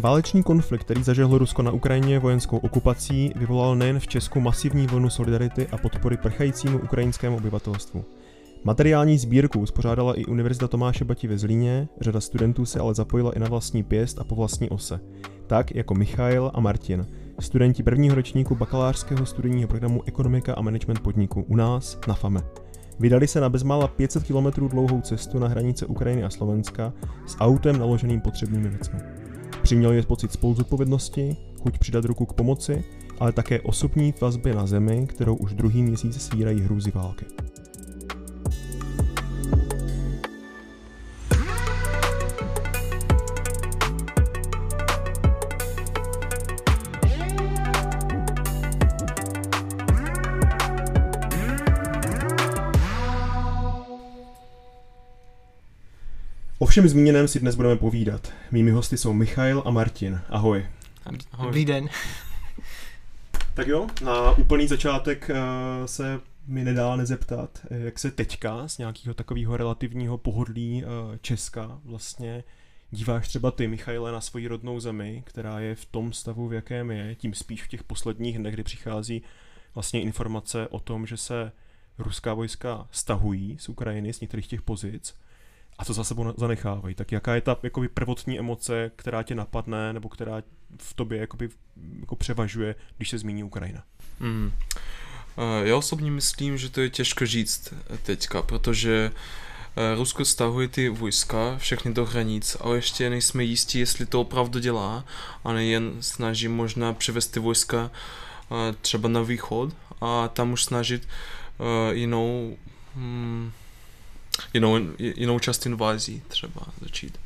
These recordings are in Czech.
Válečný konflikt, který zažehlo Rusko na Ukrajině vojenskou okupací, vyvolal nejen v Česku masivní vlnu solidarity a podpory prchajícímu ukrajinskému obyvatelstvu. Materiální sbírku uspořádala i Univerzita Tomáše Bati ve Zlíně, řada studentů se ale zapojila i na vlastní pěst a po vlastní ose. Tak jako Michail a Martin, studenti prvního ročníku bakalářského studijního programu Ekonomika a management podniku u nás na FAME. Vydali se na bezmála 500 km dlouhou cestu na hranice Ukrajiny a Slovenska s autem naloženým potřebnými věcmi. Přiměl je pocit spoluzodpovědnosti, chuť přidat ruku k pomoci, ale také osobní vazby na zemi, kterou už druhý měsíc svírají hrůzy války. Všem zmíněném si dnes budeme povídat. Mými hosty jsou Michail a Martin. Ahoj. Ahoj. Dobrý den. Tak jo, na úplný začátek uh, se mi nedá nezeptat, jak se teďka z nějakého takového relativního pohodlí uh, Česka vlastně díváš třeba ty, Michaile, na svoji rodnou zemi, která je v tom stavu, v jakém je, tím spíš v těch posledních dnech, kdy přichází vlastně informace o tom, že se ruská vojska stahují z Ukrajiny, z některých těch pozic a co za sebou zanechávají. Tak jaká je ta jakoby, prvotní emoce, která tě napadne, nebo která v tobě jakoby, jako převažuje, když se zmíní Ukrajina? Mm. Já osobně myslím, že to je těžko říct teďka, protože Rusko stahuje ty vojska všechny do hranic, ale ještě nejsme jistí, jestli to opravdu dělá a nejen snaží možná převést ty vojska třeba na východ a tam už snažit jinou hmm, jinou, jinou část invází třeba začít.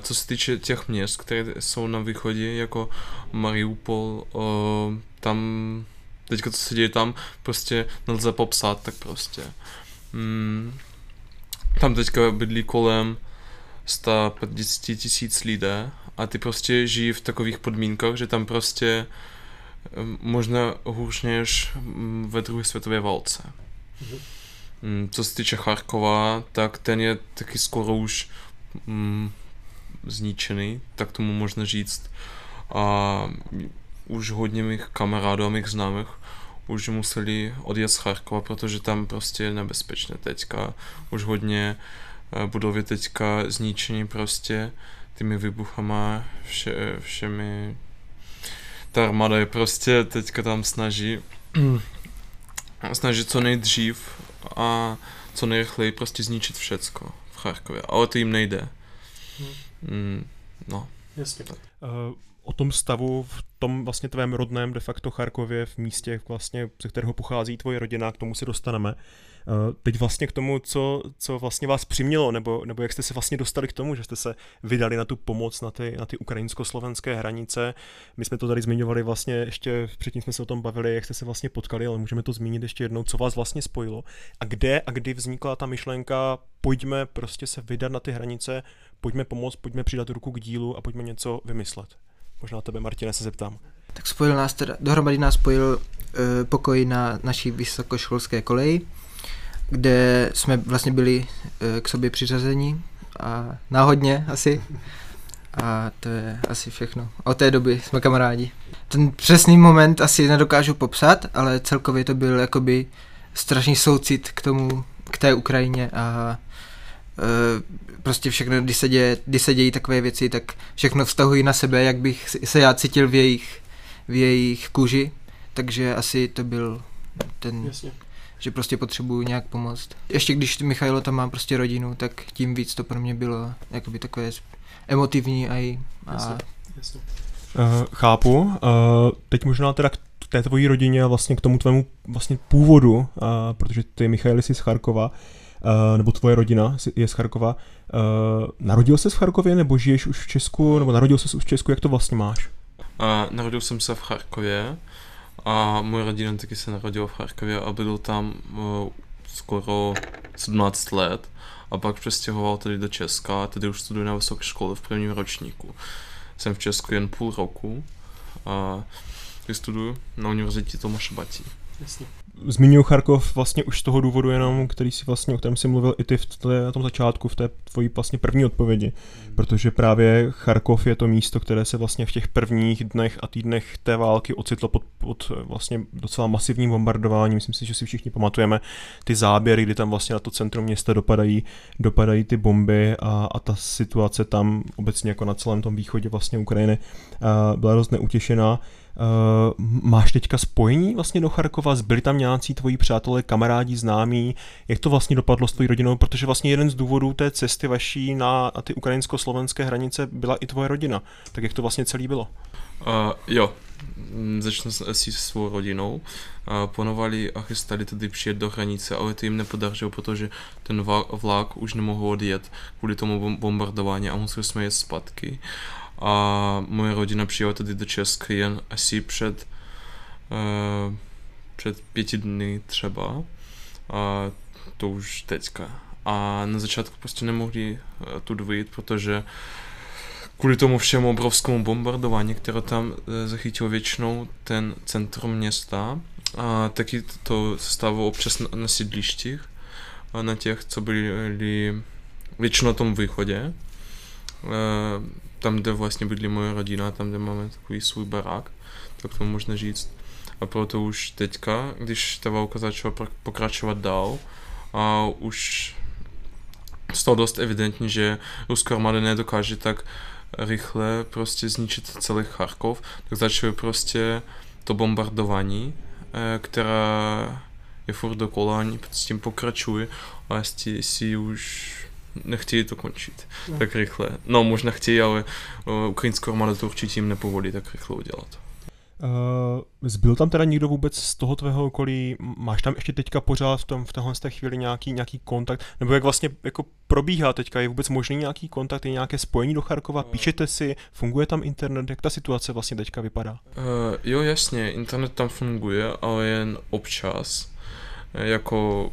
Co se týče těch měst, které jsou na východě, jako Mariupol, tam teďka co se děje tam, prostě nelze popsat, tak prostě. Mm, tam teďka bydlí kolem 150 tisíc lidé a ty prostě žijí v takových podmínkách, že tam prostě možná hůř než ve druhé světové válce. Mm-hmm. Mm, co se týče Charkova, tak ten je taky skoro už mm, zničený, tak tomu možno říct. A už hodně mých kamarádů a mých známých už museli odjet z Charkova, protože tam prostě je nebezpečné teďka. Už hodně eh, budovy teďka zničení prostě těmi vybuchama, vše, všemi. Ta armáda je prostě teďka tam snaží snaží co nejdřív a co nejrychleji prostě zničit všecko v Charkově. Ale to jim nejde. Hmm. Mm, no. Jasně. Uh, o tom stavu v tom vlastně tvém rodném de facto Charkově, v místě vlastně, ze kterého pochází tvoje rodina, k tomu se dostaneme. Eh, teď vlastně k tomu, co, co vlastně vás přimělo, nebo, nebo jak jste se vlastně dostali k tomu, že jste se vydali na tu pomoc na ty, na ty ukrajinsko-slovenské hranice. My jsme to tady zmiňovali vlastně ještě, předtím jsme se o tom bavili, jak jste se vlastně potkali, ale můžeme to zmínit ještě jednou, co vás vlastně spojilo. A kde a kdy vznikla ta myšlenka, pojďme prostě se vydat na ty hranice, pojďme pomoct, pojďme přidat ruku k dílu a pojďme něco vymyslet. Možná tebe, Martine, se zeptám. Tak spojil nás teda, dohromady nás spojil uh, pokoj na naší vysokoškolské koleji, kde jsme vlastně byli uh, k sobě přiřazení a náhodně asi. A to je asi všechno. Od té doby jsme kamarádi. Ten přesný moment asi nedokážu popsat, ale celkově to byl jakoby strašný soucit k tomu, k té Ukrajině a uh, prostě všechno, když se, děje, když se dějí takové věci, tak všechno vztahují na sebe, jak bych se já cítil v jejich, v jejich kůži, takže asi to byl ten, Jasně. Že prostě potřebuju nějak pomoct. Ještě když Michailo tam má prostě rodinu, tak tím víc to pro mě bylo jakoby takové emotivní a, a Jasně. Jasně. Uh, chápu. Uh, teď možná teda k té tvojí rodině a vlastně k tomu tvému vlastně původu, uh, protože ty Michail jsi z Charkova, uh, nebo tvoje rodina je z Charkova. Uh, narodil se v Charkově, nebo žiješ už v Česku, nebo narodil se už v Česku, jak to vlastně máš? Uh, narodil jsem se v Charkově a moje rodina taky se narodila v Charkově a byl tam uh, skoro 17 let a pak přestěhoval tady do Česka a tady už studuji na vysoké škole v prvním ročníku. Jsem v Česku jen půl roku a studuju na univerzitě Tomáše Batí. Jasně. zmiňuji Charkov vlastně už z toho důvodu jenom, který si vlastně, o kterém si mluvil i ty v té, na tom začátku, v té tvojí vlastně první odpovědi, protože právě Charkov je to místo, které se vlastně v těch prvních dnech a týdnech té války ocitlo pod, pod vlastně docela masivním bombardováním. Myslím si, že si všichni pamatujeme ty záběry, kdy tam vlastně na to centrum města dopadají, dopadají ty bomby a, a ta situace tam obecně jako na celém tom východě vlastně Ukrajiny byla dost neutěšená. Uh, máš teďka spojení vlastně do Charkova? Zbyli tam nějací tvoji přátelé, kamarádi, známí? Jak to vlastně dopadlo s tvojí rodinou? Protože vlastně jeden z důvodů té cesty vaší na, ty ukrajinsko-slovenské hranice byla i tvoje rodina. Tak jak to vlastně celý bylo? Uh, jo, mm, začnu asi s svou rodinou. Uh, plánovali a chystali tedy přijet do hranice, ale to jim nepodařilo, protože ten vlak už nemohl odjet kvůli tomu bombardování a museli jsme jet zpátky. A moje rodina přijela tady do Česky jen asi před, uh, před pěti dny třeba a to už teďka. A na začátku prostě nemohli uh, tu vyjít, protože kvůli tomu všemu obrovskému bombardování, které tam uh, zachytilo většinou ten centrum města, a taky to stávalo občas na, na sídlištích, na těch, co byli většinou na tom východě tam, kde vlastně bydlí moje rodina, tam, kde máme takový svůj barák, tak to možná říct. A proto už teďka, když ta válka začala pokračovat dál, a už stalo dost evidentní, že ruská armáda nedokáže tak rychle prostě zničit celý Charkov, tak začalo prostě to bombardování, eh, která je furt dokola, s tím pokračuje a si už nechtějí to končit no. tak rychle. No možná chtějí, ale uh, ukrajinská armáda to určitě jim nepovolí tak rychle udělat. Uh, zbyl tam teda někdo vůbec z toho tvého okolí? Máš tam ještě teďka pořád v, tom, v téhle té chvíli nějaký, nějaký kontakt? Nebo jak vlastně jako probíhá teďka? Je vůbec možný nějaký kontakt? Je nějaké spojení do Charkova? Píšete si? Funguje tam internet? Jak ta situace vlastně teďka vypadá? Uh, jo, jasně, internet tam funguje, ale jen občas. Jako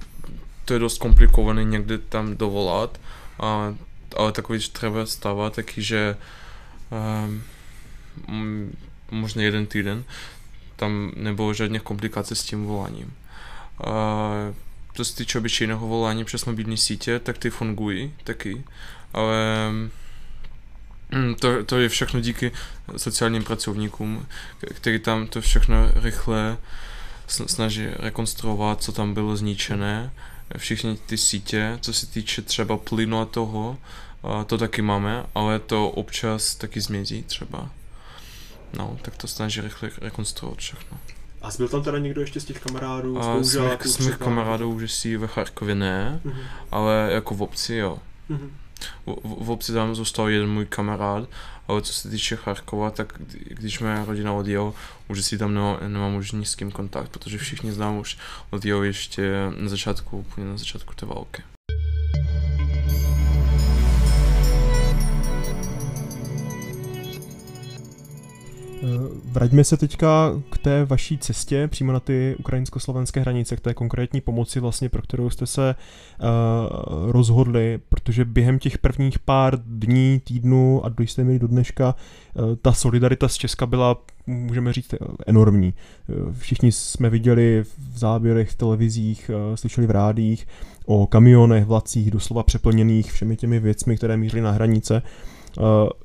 to je dost komplikované někdy tam dovolat, a, ale takový třeba stává taky, že um, možná jeden týden tam nebylo žádných komplikací s tím voláním. Co se týče obyčejného volání přes mobilní sítě, tak ty fungují taky, ale mm, to, to je všechno díky sociálním pracovníkům, kteří tam to všechno rychle snaží rekonstruovat, co tam bylo zničené všichni ty sítě, co se týče třeba plynu a toho, to taky máme, ale to občas taky zmizí třeba. No, tak to snaží rychle rekonstruovat všechno. A zbyl tam teda někdo ještě z těch kamarádů? A z mých, z mých kamarádů už si ve Charkově ne, mm-hmm. ale jako v obci jo. Mm-hmm. V, v obci tam zůstal jeden můj kamarád, ale co se týče Charkova, tak když moje rodina odjel, už si tam nemám, nemám už s kým kontakt, protože všichni znám už odjel ještě na začátku, úplně na začátku té války. Vraťme se teďka k té vaší cestě přímo na ty ukrajinsko-slovenské hranice, k té konkrétní pomoci vlastně, pro kterou jste se uh, rozhodli, protože během těch prvních pár dní, týdnů a do jste měli do dneška, uh, ta solidarita z Česka byla, můžeme říct, enormní. Všichni jsme viděli v záběrech, v televizích, slyšeli v rádích o kamionech, vlacích, doslova přeplněných všemi těmi věcmi, které mířily na hranice. Uh,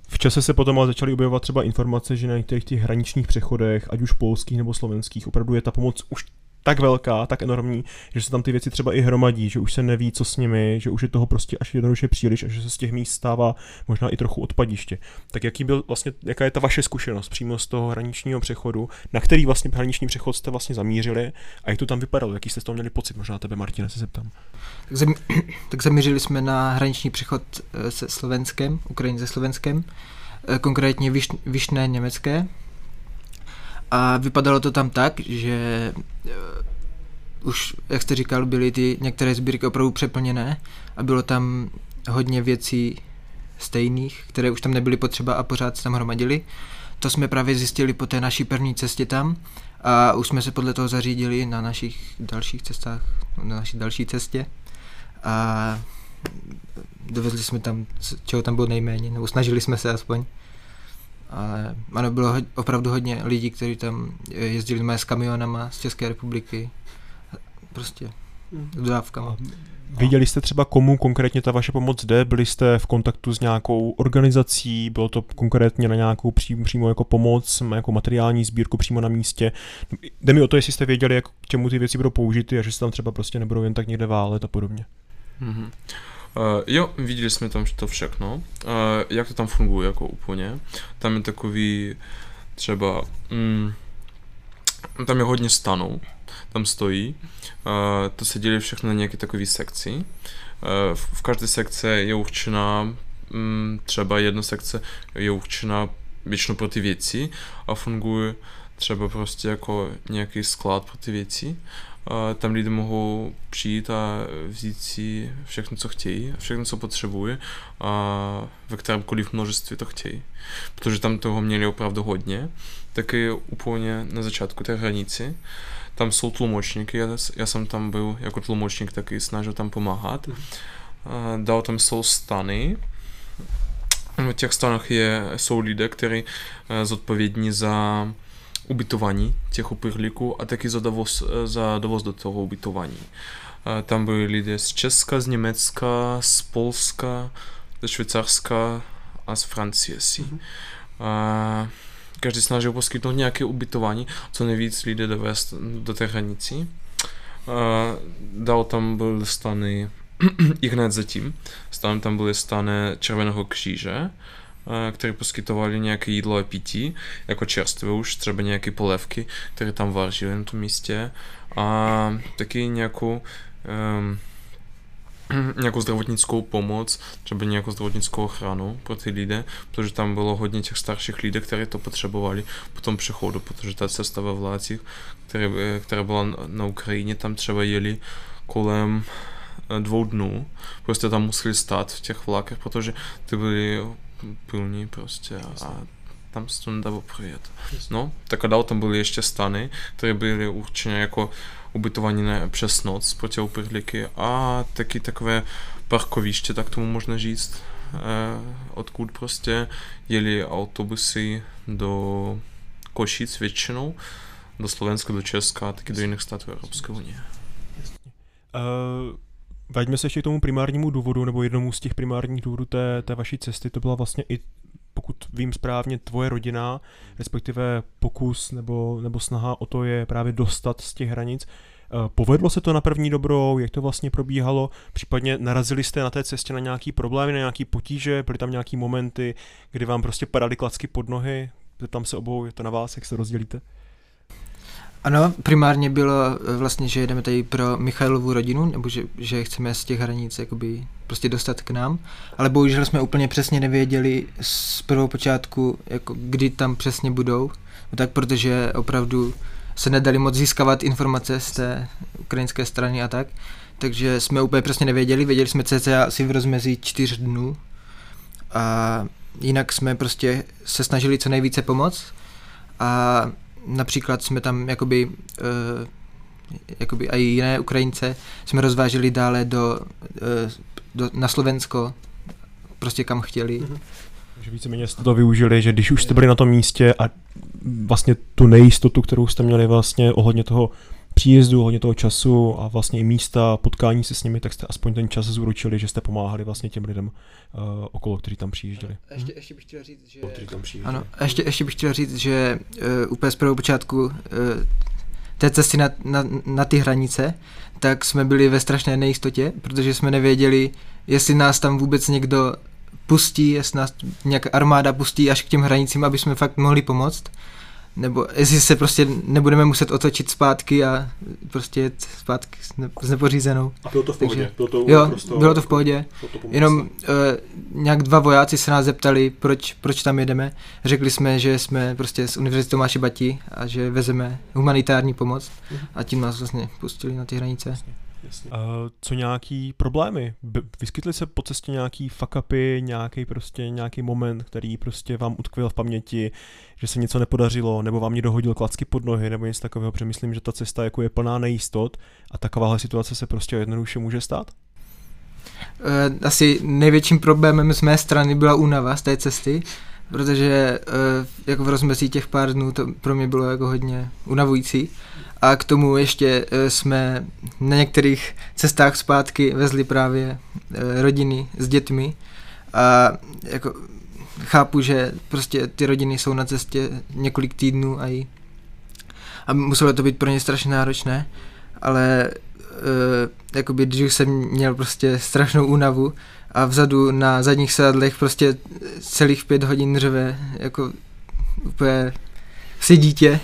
v čase se potom ale začaly objevovat třeba informace, že na některých těch hraničních přechodech, ať už polských nebo slovenských, opravdu je ta pomoc už tak velká, tak enormní, že se tam ty věci třeba i hromadí, že už se neví, co s nimi, že už je toho prostě až jednoduše příliš a že se z těch míst stává možná i trochu odpadiště. Tak jaký byl vlastně, jaká je ta vaše zkušenost přímo z toho hraničního přechodu, na který vlastně hraniční přechod jste vlastně zamířili a jak to tam vypadalo, jaký jste z toho měli pocit, možná tebe Martina se zeptám. Tak, zam, tak zamířili jsme na hraniční přechod eh, se Slovenskem, Ukrajině se Slovenskem, eh, konkrétně Višné německé, a vypadalo to tam tak, že uh, už, jak jste říkal, byly ty některé sbírky opravdu přeplněné a bylo tam hodně věcí stejných, které už tam nebyly potřeba a pořád se tam hromadili. To jsme právě zjistili po té naší první cestě tam a už jsme se podle toho zařídili na našich dalších cestách, na naší další cestě a dovezli jsme tam, čeho tam bylo nejméně, nebo snažili jsme se aspoň. Ale ano, bylo ho, opravdu hodně lidí, kteří tam jezdili s kamionama z České republiky prostě s dodávkama. Viděli jste třeba, komu konkrétně ta vaše pomoc jde? Byli jste v kontaktu s nějakou organizací? Bylo to konkrétně na nějakou přímo, přímo jako pomoc, jako materiální sbírku přímo na místě? Jde mi o to, jestli jste věděli, jak k čemu ty věci budou použity a že se tam třeba prostě nebudou jen tak někde válet a podobně. Mm-hmm. Uh, jo, viděli jsme tam to všechno. Uh, jak to tam funguje jako úplně. Tam je takový třeba... Mm, tam je hodně stanů, tam stojí. Uh, to se dělí všechno na nějaké takové sekci. V každé sekce je určená um, třeba jedna sekce je určená většinou pro ty věci a funguje třeba prostě jako nějaký sklad pro ty věci tam lidé mohou přijít a vzít si všechno, co chtějí, všechno, co potřebují a ve kterémkoliv množství to chtějí. Protože tam toho měli opravdu hodně, taky úplně na začátku té hranici. Tam jsou tlumočníky, já, já jsem tam byl jako tlumočník, taky snažil tam pomáhat. Dál tam jsou stany, v těch stanách je, jsou lidé, kteří zodpovědní za ubytování těch uprchlíků a taky za dovoz, za dovoz do toho ubytování. Tam byli lidé z Česka, z Německa, z Polska, ze Švýcarska a z Francie si. Mm-hmm. A každý snažil poskytnout nějaké ubytování, co nejvíc lidé dovést do té hranici. Dál tam byly stany i hned zatím. Stále tam byly stany Červeného kříže, které poskytovali nějaké jídlo a pití, jako čerstvé už, třeba nějaké polevky, které tam vařili na tom místě. A taky nějakou um, nějakou zdravotnickou pomoc, třeba nějakou zdravotnickou ochranu pro ty lidi, protože tam bylo hodně těch starších lidí, kteří to potřebovali po tom přechodu, protože ta cesta ve vlácích, která, která byla na Ukrajině, tam třeba jeli kolem dvou dnů, prostě tam museli stát v těch vlákech, protože ty byly plní prostě a tam se to nedalo projet. No, tak a dál tam byly ještě stany, které byly určeně jako ubytovaní na, přes noc pro tě uprchlíky a taky takové parkoviště, tak tomu možná říct, eh, odkud prostě jeli autobusy do Košic většinou, do Slovenska, do Česka a taky do jiných států Evropské unie. Uh, Vraťme se ještě k tomu primárnímu důvodu, nebo jednomu z těch primárních důvodů té, té vaší cesty. To byla vlastně i, pokud vím správně, tvoje rodina, respektive pokus nebo, nebo snaha o to je právě dostat z těch hranic. Eh, povedlo se to na první dobrou, jak to vlastně probíhalo, případně narazili jste na té cestě na nějaký problémy, na nějaký potíže, byly tam nějaký momenty, kdy vám prostě padaly klacky pod nohy, tam se obou, je to na vás, jak se rozdělíte? Ano, primárně bylo eh, vlastně, že jedeme tady pro Michailovu rodinu, nebo že, že chceme z těch hranic jakoby prostě dostat k nám, ale bohužel jsme úplně přesně nevěděli z prvou počátku, jako kdy tam přesně budou, no tak protože opravdu se nedali moc získávat informace z té ukrajinské strany a tak, takže jsme úplně přesně nevěděli, věděli jsme cca asi v rozmezí čtyř dnů. A jinak jsme prostě se snažili co nejvíce pomoct. A například jsme tam jakoby, uh, jakoby i jiné Ukrajince jsme rozváželi dále do, uh, do, na Slovensko, prostě kam chtěli. Mm-hmm. Takže víceméně jste to využili, že když už jste byli na tom místě a vlastně tu nejistotu, kterou jste měli vlastně ohledně toho příjezdu, hodně toho času a vlastně i místa, potkání se s nimi, tak jste aspoň ten čas zúročili, že jste pomáhali vlastně těm lidem uh, okolo, kteří tam přijížděli. Ještě, ještě bych chtěl říct, že... Tam ano, ještě, ještě bych chtěl říct, že uh, úplně z prvého počátku uh, té cesty na, na, na ty hranice, tak jsme byli ve strašné nejistotě, protože jsme nevěděli, jestli nás tam vůbec někdo pustí, jestli nás nějaká armáda pustí až k těm hranicím, aby jsme fakt mohli pomoct nebo jestli se prostě nebudeme muset otočit zpátky a prostě jet zpátky s nepořízenou. A bylo to v pohodě? Takže, bylo to jo, prostě, bylo to v pohodě. To Jenom uh, nějak dva vojáci se nás zeptali, proč, proč tam jedeme. Řekli jsme, že jsme prostě z Univerzity Tomáše Bati a že vezeme humanitární pomoc uh-huh. a tím nás vlastně pustili na ty hranice. Jasně. Jasně. Uh, co nějaký problémy? Vyskytly se po cestě nějaký fuck upy, nějaký prostě nějaký moment, který prostě vám utkvěl v paměti, že se něco nepodařilo, nebo vám někdo hodil klacky pod nohy, nebo něco takového. Přemýšlím, že ta cesta jako je plná nejistot a takováhle situace se prostě jednoduše může stát? Uh, asi největším problémem z mé strany byla únava z té cesty, protože uh, jako v rozmezí těch pár dnů to pro mě bylo jako hodně unavující A k tomu ještě eh, jsme na některých cestách zpátky vezli právě eh, rodiny s dětmi. A jako chápu, že prostě ty rodiny jsou na cestě několik týdnů a, i, a muselo to být pro ně strašně náročné, ale uh, jakoby, když už jsem měl prostě strašnou únavu a vzadu na zadních sedadlech prostě celých pět hodin řve, jako úplně si dítě,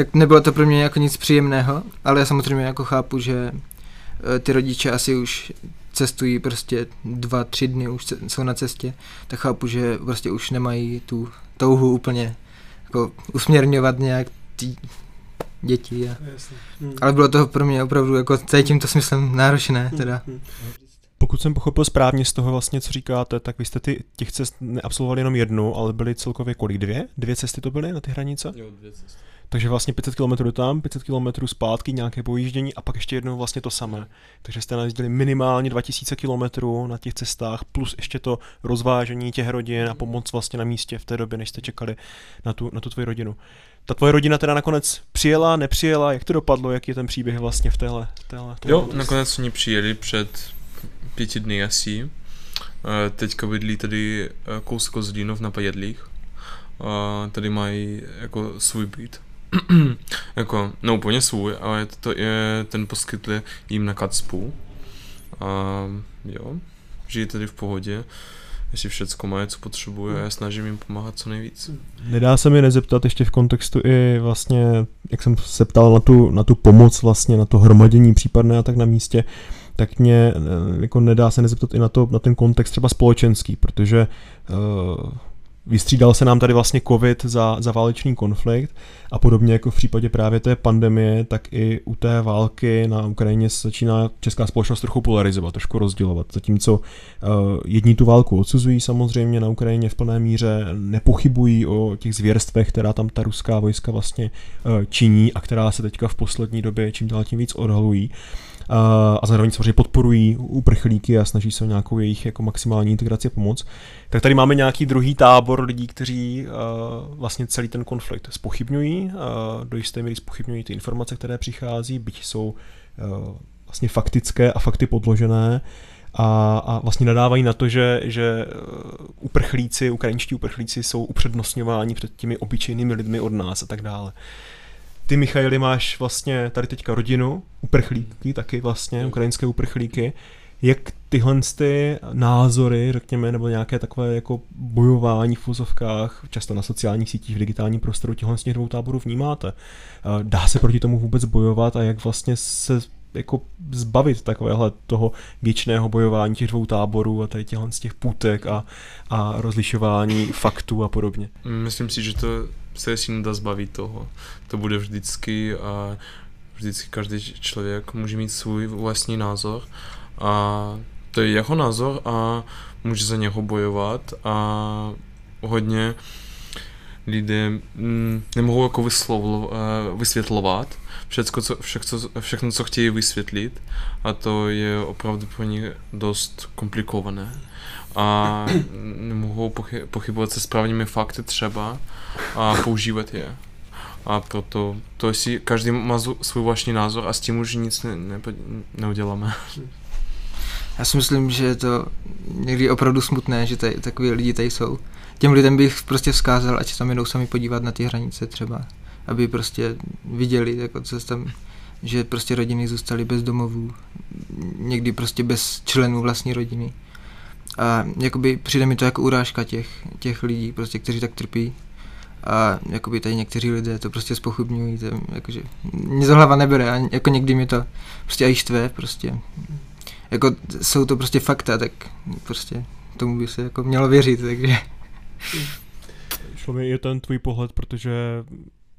tak nebylo to pro mě jako nic příjemného, ale já samozřejmě jako chápu, že eh, ty rodiče asi už cestují prostě dva, tři dny, už jsou na cestě, tak chápu, že prostě už nemají tu touhu úplně jako usměrňovat nějak ty děti. A... Hmm. Ale bylo to pro mě opravdu jako tady tímto smyslem náročné hmm, teda. Hmm. Pokud jsem pochopil správně z toho vlastně, co říkáte, tak vy jste ty, těch cest neabsolvovali jenom jednu, ale byly celkově kolik? Dvě? Dvě cesty to byly na ty hranice? Jo, dvě cesty. Takže vlastně 500 km tam, 500 km zpátky, nějaké pojíždění a pak ještě jednou vlastně to samé. Takže jste najezdili minimálně 2000 km na těch cestách, plus ještě to rozvážení těch rodin a pomoc vlastně na místě v té době, než jste čekali na tu, na tu tvoji rodinu. Ta tvoje rodina teda nakonec přijela, nepřijela, jak to dopadlo, jaký je ten příběh vlastně v téhle? téhle jo, nakonec oni přijeli před pěti dny asi. Eh, teďka bydlí tady eh, kousek od Zlínov na Pajedlích. Tady mají jako svůj byt. jako, no úplně svůj, ale to je, ten poskytli jim na Kacpu. A jo, žijí tady v pohodě jestli všecko má, co potřebuje a já snažím jim pomáhat co nejvíc. Nedá se mi nezeptat ještě v kontextu i vlastně, jak jsem se ptal na tu, na tu pomoc vlastně, na to hromadění případné a tak na místě, tak mě eh, jako nedá se nezeptat i na, to, na ten kontext třeba společenský, protože uh, Vystřídal se nám tady vlastně covid za, za válečný konflikt a podobně jako v případě právě té pandemie, tak i u té války na Ukrajině začíná česká společnost trochu polarizovat, trošku rozdělovat. Zatímco uh, jedni tu válku odsuzují samozřejmě na Ukrajině v plné míře, nepochybují o těch zvěrstvech, která tam ta ruská vojska vlastně uh, činí a která se teďka v poslední době čím dál tím víc odhalují a zároveň samozřejmě podporují uprchlíky a snaží se o nějakou jejich jako maximální integraci a pomoc. Tak tady máme nějaký druhý tábor lidí, kteří uh, vlastně celý ten konflikt spochybňují, uh, do jisté míry spochybňují ty informace, které přichází, byť jsou vlastně faktické a fakty podložené a, a vlastně nadávají na to, že, že uprchlíci, ukrajinští uprchlíci jsou upřednostňováni před těmi obyčejnými lidmi od nás a tak dále. Ty, Michaili, máš vlastně tady teďka rodinu, uprchlíky taky vlastně, ukrajinské uprchlíky. Jak tyhle ty názory, řekněme, nebo nějaké takové jako bojování v fuzovkách, často na sociálních sítích, v digitálním prostoru těchhle z těch dvou táborů vnímáte? Dá se proti tomu vůbec bojovat a jak vlastně se jako zbavit takovéhle toho věčného bojování těch dvou táborů a tady těchhle z těch půtek a, a rozlišování faktů a podobně? Myslím si, že to se si nedá zbavit toho. To bude vždycky a vždycky každý člověk může mít svůj vlastní názor a to je jeho názor a může za něho bojovat a hodně lidé mm, nemohou jako vyslovlo, uh, vysvětlovat všechno co, všechno, všechno, co chtějí vysvětlit a to je opravdu pro ně dost komplikované a nemohou pochy- pochybovat se správnými fakty třeba a používat je. A proto to si každý má svůj vlastní názor a s tím už nic ne, ne, neuděláme. Já si myslím, že je to někdy opravdu smutné, že tady, takový lidi tady jsou. Těm lidem bych prostě vzkázal, ať se tam jedou sami podívat na ty hranice třeba, aby prostě viděli, jako co tam, že prostě rodiny zůstaly bez domovů, někdy prostě bez členů vlastní rodiny. A jakoby přijde mi to jako urážka těch, těch lidí, prostě, kteří tak trpí. A jakoby tady někteří lidé to prostě spochybňují, to, jakože mě to hlava nebere a jako někdy mi to prostě aj štve, prostě. Jako jsou to prostě fakta, tak prostě tomu by se jako mělo věřit, takže. Šlo mi je ten tvůj pohled, protože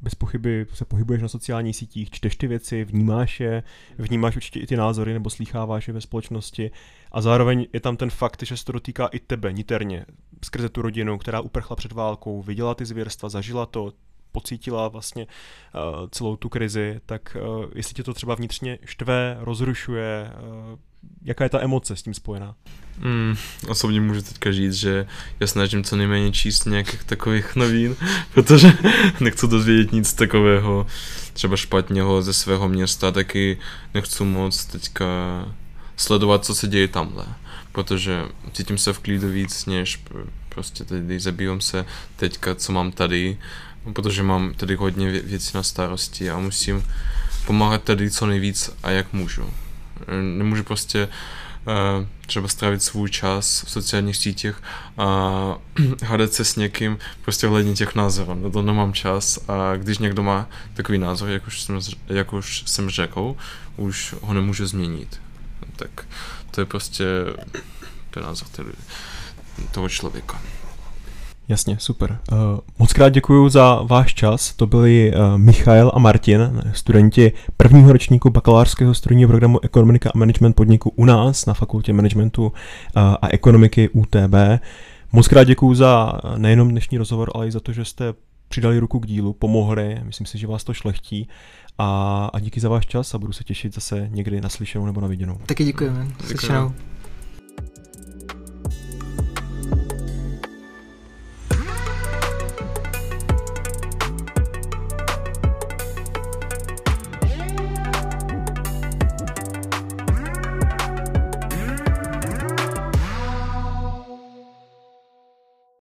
bez pochyby se pohybuješ na sociálních sítích, čteš ty věci, vnímáš je, vnímáš určitě i ty názory nebo slýcháváš je ve společnosti. A zároveň je tam ten fakt, že se to dotýká i tebe niterně, skrze tu rodinu, která uprchla před válkou, viděla ty zvěrstva, zažila to, pocítila vlastně uh, celou tu krizi, tak uh, jestli tě to třeba vnitřně štve, rozrušuje, uh, jaká je ta emoce s tím spojená? Mm, osobně můžu teďka říct, že já snažím co nejméně číst nějakých takových novín, protože nechci dozvědět nic takového třeba špatného ze svého města, taky nechci moc teďka sledovat, co se děje tamhle, protože cítím se v klidu víc, než prostě tady zabývám se teďka, co mám tady, protože mám tady hodně věcí na starosti a musím pomáhat tady co nejvíc a jak můžu. Nemůžu prostě uh, třeba strávit svůj čas v sociálních sítích a hádat se s někým prostě ohledně těch názorů. Na to nemám čas a když někdo má takový názor, jak už jsem, jak už jsem řekl, už ho nemůžu změnit. Tak to je prostě ten názor toho člověka. Jasně, super. Uh, moc krát děkuji za váš čas. To byli uh, Michael a Martin, studenti prvního ročníku bakalářského studijního programu Ekonomika a management podniku u nás na fakultě managementu uh, a ekonomiky UTB. Moc krát děkuji za nejenom dnešní rozhovor, ale i za to, že jste přidali ruku k dílu, pomohli. Myslím si, že vás to šlechtí. A, a díky za váš čas a budu se těšit zase někdy na slyšenou nebo na viděnou. Taky děkujeme. Děkujeme.